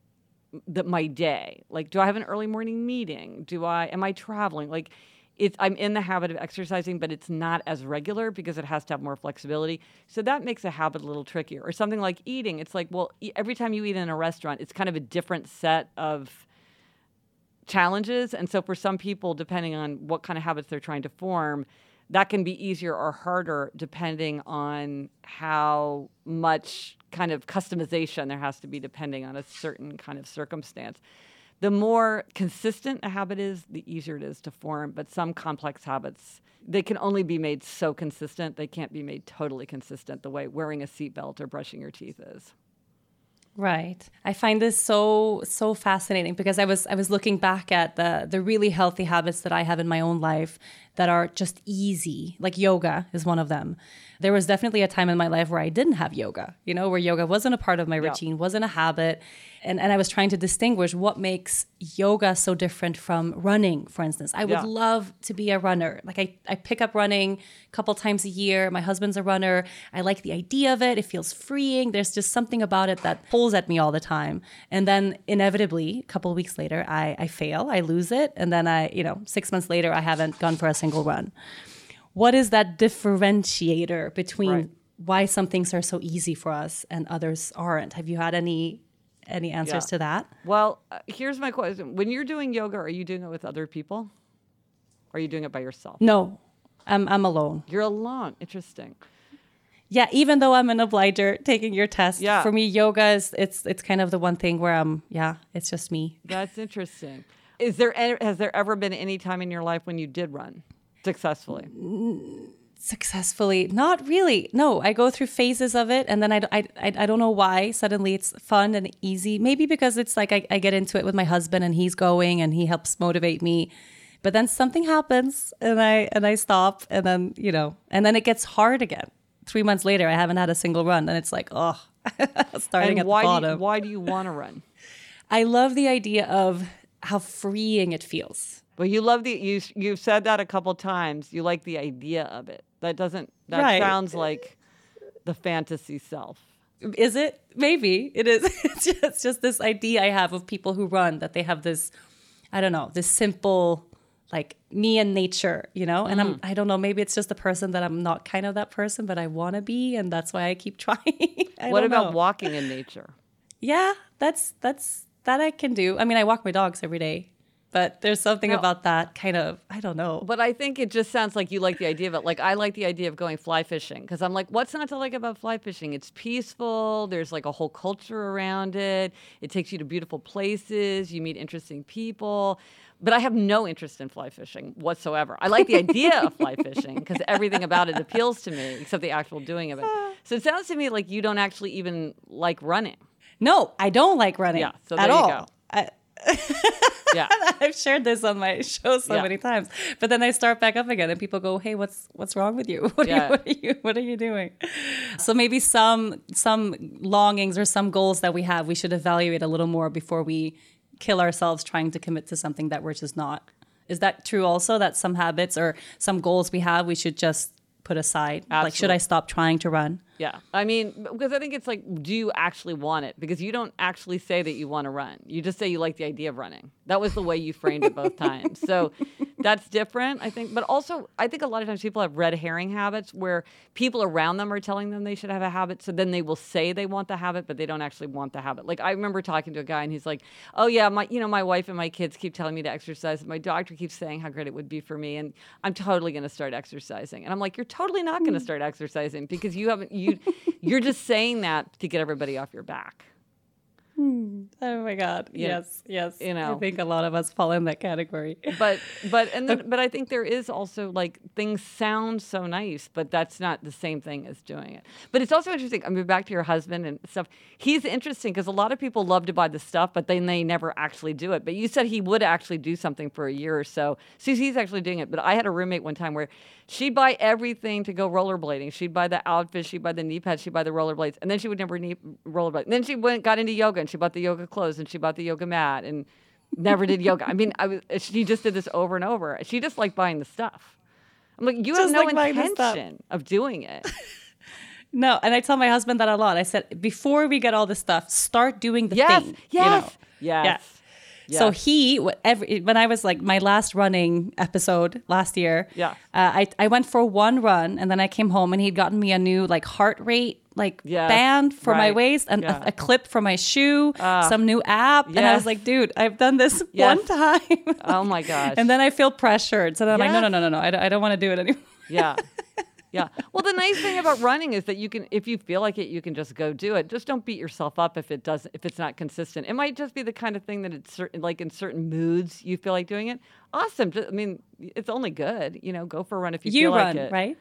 the, my day. Like, do I have an early morning meeting? Do I am I traveling? Like it's I'm in the habit of exercising, but it's not as regular because it has to have more flexibility. So that makes a habit a little trickier. Or something like eating. It's like, well, every time you eat in a restaurant, it's kind of a different set of challenges. And so for some people, depending on what kind of habits they're trying to form, that can be easier or harder depending on how much kind of customization there has to be depending on a certain kind of circumstance the more consistent a habit is, the easier it is to form. But some complex habits, they can only be made so consistent. They can't be made totally consistent the way wearing a seatbelt or brushing your teeth is. Right. I find this so so fascinating because I was I was looking back at the the really healthy habits that I have in my own life that are just easy. Like yoga is one of them. There was definitely a time in my life where I didn't have yoga, you know, where yoga wasn't a part of my routine, yeah. wasn't a habit and, and I was trying to distinguish what makes yoga so different from running, for instance. I would yeah. love to be a runner. Like I, I pick up running a couple times a year. My husband's a runner. I like the idea of it. It feels freeing. There's just something about it that pulls at me all the time. And then inevitably, a couple weeks later, I, I fail, I lose it. And then I, you know, six months later, I haven't gone for a single run. What is that differentiator between right. why some things are so easy for us and others aren't? Have you had any any answers yeah. to that? Well, uh, here's my question: When you're doing yoga, are you doing it with other people? Or are you doing it by yourself? No, I'm I'm alone. You're alone. Interesting. Yeah, even though I'm an obliger taking your test, yeah. for me yoga is it's it's kind of the one thing where I'm yeah, it's just me. That's interesting. Is there has there ever been any time in your life when you did run successfully? successfully? Not really. No i go through phases of it and then I, I, I don't know why. Suddenly it's fun and easy. Maybe because it's like I, I get into it with my husband and he's going and he helps motivate me. But then something happens and i and i stop and then you know and then it gets hard again. Three months later i haven't had a single run and it's like oh *laughs* starting and at why the bottom do you, why do you want to run? I love the idea of how freeing it feels well, you love the you. You've said that a couple times. You like the idea of it. That doesn't. That right. sounds like the fantasy self. Is it? Maybe it is. *laughs* it's, just, it's just this idea I have of people who run that they have this. I don't know. This simple, like me and nature, you know. And mm. I'm. I don't know. Maybe it's just a person that I'm not kind of that person, but I want to be, and that's why I keep *laughs* trying. I what about know. walking in nature? *laughs* Yeah, that's that's that I can do. I mean, I walk my dogs every day but there's something well, about that kind of I don't know. But I think it just sounds like you like the idea of it. Like I like the idea of going fly fishing because I'm like, what's not to like about fly fishing? It's peaceful. There's like a whole culture around it. It takes you to beautiful places. You meet interesting people. But I have no interest in fly fishing whatsoever. I like the idea of fly *laughs* fishing because everything about it appeals to me, except the actual doing of it. So it sounds to me like you don't actually even like running. No, I don't like running. Yeah, so there at you all. go. I, Yeah. *laughs* I've shared this on my show so Yeah. many times, but then I start back up again, and people go, "Hey, what's what's wrong with you? *laughs* What, are, you, what are you what are you doing?" So maybe some some longings or some goals that we have, we should evaluate a little more before we kill ourselves trying to commit to something that we're just not. Is that true? Also, that some habits or some goals we have, we should just put aside. Like, should I stop trying to run? Yeah. I mean, because I think it's like, do you actually want it? Because you don't actually say that you want to run. You just say you like the idea of running. That was the way you framed it both times. So *laughs* that's different, I think. But also, I think a lot of times people have red herring habits where people around them are telling them they should have a habit. So then they will say they want the habit, but they don't actually want the habit. Like I remember talking to a guy and he's like, oh, yeah, my, you know, my wife and my kids keep telling me to exercise. My doctor keeps saying how great it would be for me. And I'm totally going to start exercising. And I'm like, you're totally not going to hmm. start exercising because you haven't, you, you're just saying that to get everybody off your back. Hmm. Oh my God! Yeah. Yes, yes. You know. I think a lot of us fall in that category. but but and then, *laughs* but I think there is also like things sound so nice, but that's not the same thing as doing it. But it's also interesting. I mean, back to your husband and stuff. He's interesting because a lot of people love to buy the stuff, but then they never actually do it. But you said he would actually do something for a year or so. So he's actually doing it. But I had a roommate one time where she'd buy everything to go rollerblading. She'd buy the outfit, she'd buy the knee pads, she'd buy the rollerblades, and then she would never knee rollerblade. And then she went got into yoga and she bought the yoga clothes and she bought the yoga mat and never did yoga. I mean, I was, she just did this over and over. She just liked buying the stuff. I'm like, you have no like buying the stuff. intention of doing it. *laughs* No, and I tell my husband that a lot. I said, before we get all this stuff, start doing the yes, thing. yes, you know? yes. So he, every, when I was like my last running episode last year, Yeah. uh, I I went for one run and then I came home and he'd gotten me a new like heart rate like Yes, band for my waist and yeah. a, a clip for my shoe, Ah, some new app, and I was like, dude, I've done this *laughs* Yes. one time. Oh my gosh. *laughs* and then I feel pressured, so then I'm like, no, no, no, no, no, I don't, I don't want to do it anymore. yeah. *laughs* Yeah. Well, the nice thing about running is that you can, if you feel like it, you can just go do it. Just don't beat yourself up if it doesn't, if it's not consistent. It might just be the kind of thing that it's certain, like in certain moods you feel like doing it. Awesome. Just- I mean, it's only good. You know, go for a run if you, You feel run, like it. You run, right?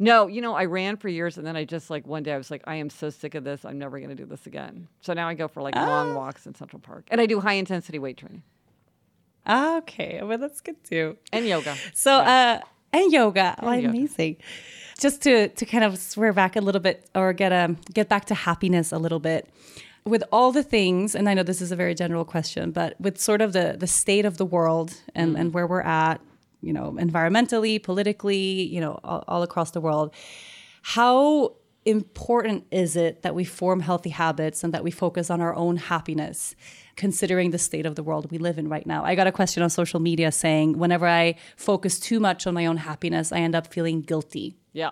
No, you know, I ran for years and then I just like one day I was like, I am so sick of this. I'm never going to do this again. So now I go for like long Ah. walks in Central Park and I do high intensity weight training Okay, well that's good too. and yoga. So, uh, and yoga, oh, yoga. amazing. Just to to kind of swear back a little bit, or get um get back to happiness a little bit. With all the things, and I know this is a very general question, but with sort of the the state of the world and and where we're at, you know, environmentally, politically, you know, all, all across the world, how important is it that we form healthy habits and that we focus on our own happiness considering the state of the world we live in right now i got a question on social media saying whenever i focus too much on my own happiness i end up feeling guilty Yeah.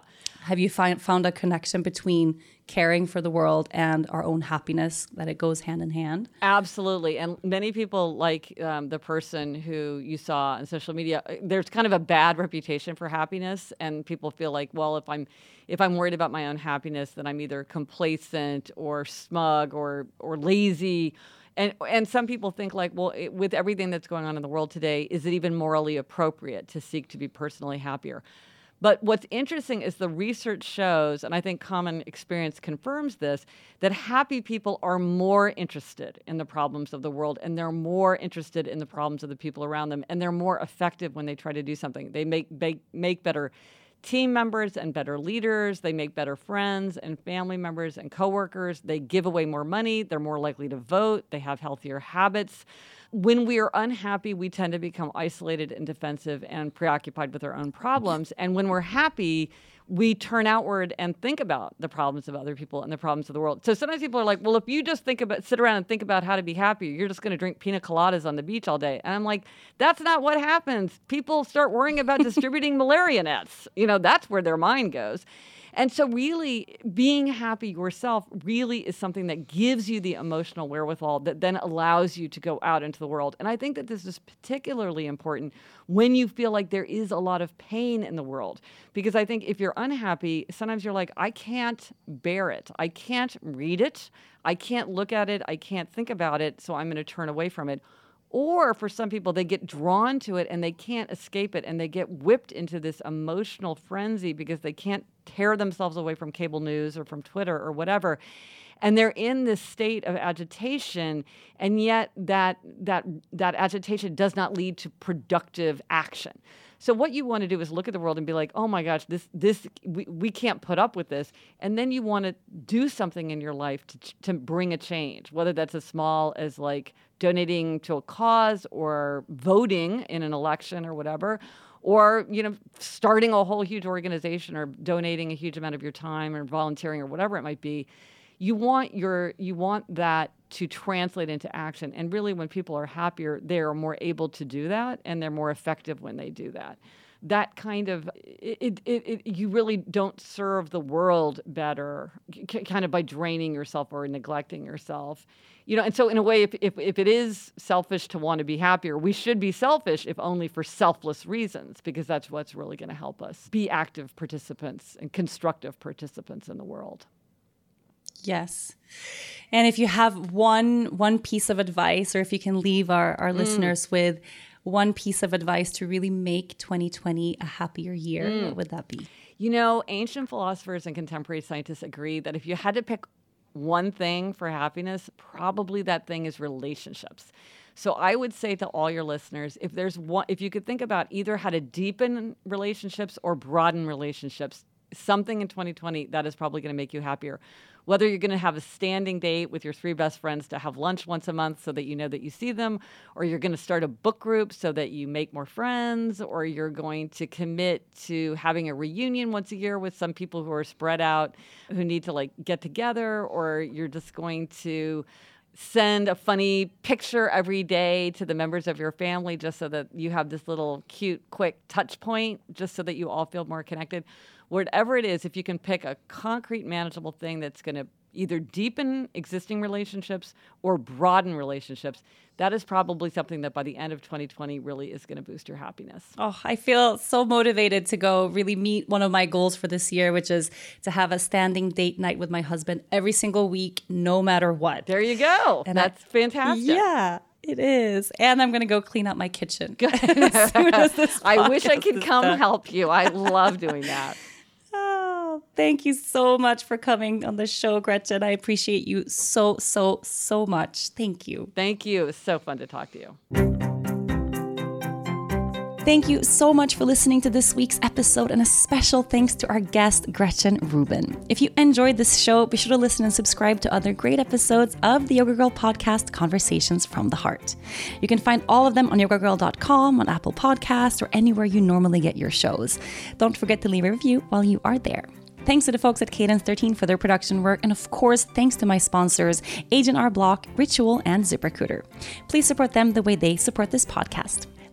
have you find, found a connection between caring for the world and our own happiness that it goes hand in hand Absolutely. And many people, like um, the person who you saw on social media, uh, there's kind of a bad reputation for happiness. And people feel like, well, if I'm if I'm worried about my own happiness, then I'm either complacent or smug or or lazy. And, and some people think like, well, it, with everything that's going on in the world today, is it even morally appropriate to seek to be personally happier? But what's interesting is the research shows, and I think common experience confirms this, that happy people are more interested in the problems of the world and they're more interested in the problems of the people around them and they're more effective when they try to do something. They make, make, make better team members and better leaders. They make better friends and family members and coworkers. They give away more money. They're more likely to vote. They have healthier habits. When we are unhappy, we tend to become isolated and defensive and preoccupied with our own problems. And when we're happy, we turn outward and think about the problems of other people and the problems of the world. So sometimes people are like, well, if you just think about, sit around and think about how to be happy, you're just going to drink pina coladas on the beach all day. And I'm like, that's not what happens. People start worrying about *laughs* distributing malaria nets. You know, that's where their mind goes. And so, really, being happy yourself really is something that gives you the emotional wherewithal that then allows you to go out into the world. And I think that this is particularly important when you feel like there is a lot of pain in the world. Because I think if you're unhappy, sometimes you're like, I can't bear it. I can't read it. I can't look at it. I can't think about it. So I'm going to turn away from it. Or for some people, they get drawn to it and they can't escape it and they get whipped into this emotional frenzy because they can't tear themselves away from cable news or from Twitter or whatever. And they're in this state of agitation and yet that that that agitation does not lead to productive action. So what you want to do is look at the world and be like oh my gosh this this we, we can't put up with this. And then you want to do something in your life to, to bring a change whether that's as small as like donating to a cause or voting in an election or whatever or you know starting a whole huge organization or donating a huge amount of your time or volunteering or whatever it might be you want your you want that to translate into action. And really when people are happier they're more able to do that and they're more effective when they do that that kind of it, it, it, you really don't serve the world better c- kind of by draining yourself or neglecting yourself you know and so in a way if, if, if it is selfish to want to be happier we should be selfish if only for selfless reasons because that's what's really going to help us be active participants and constructive participants in the world Yes. And if you have one one piece of advice or if you can leave our, our mm. listeners with one piece of advice to really make 2020 a happier year, mm. what would that be? You know, ancient philosophers and contemporary scientists agree that if you had to pick one thing for happiness, probably that thing is relationships. So I would say to all your listeners, if there's one if you could think about either how to deepen relationships or broaden relationships, something in 2020 that is probably going to make you happier whether you're going to have a standing date with your three best friends to have lunch once a month so that you know that you see them, or you're going to start a book group so that you make more friends, or you're going to commit to having a reunion once a year with some people who are spread out who need to like get together, or you're just going to send a funny picture every day to the members of your family just so that you have this little cute quick touch point just so that you all feel more connected whatever it is, if you can pick a concrete, manageable thing that's going to either deepen existing relationships or broaden relationships, that is probably something that by the end of 2020 really is going to boost your happiness. Oh, I feel so motivated to go really meet one of my goals for this year, which is to have a standing date night with my husband every single week, no matter what. There you go. And that's I, fantastic. Yeah. It is. And I'm going to go clean out my kitchen. *laughs* *laughs* Good. I wish I could come done. help you. I love doing *laughs* that. Oh, thank you so much for coming on the show, Gretchen. I appreciate you so, so, so much. Thank you. Thank you. It was so fun to talk to you. Thank you so much for listening to this week's episode, and a special thanks to our guest, Gretchen Rubin. If you enjoyed this show, be sure to listen and subscribe to other great episodes of the Yoga Girl podcast, Conversations from the Heart. You can find all of them on yogagirl.com, on Apple Podcasts, or anywhere you normally get your shows. Don't forget to leave a review while you are there. Thanks to the folks at Cadence 13 for their production work, and of course, thanks to my sponsors, H&R Block, Ritual, and ZipRecruiter. Please support them the way they support this podcast.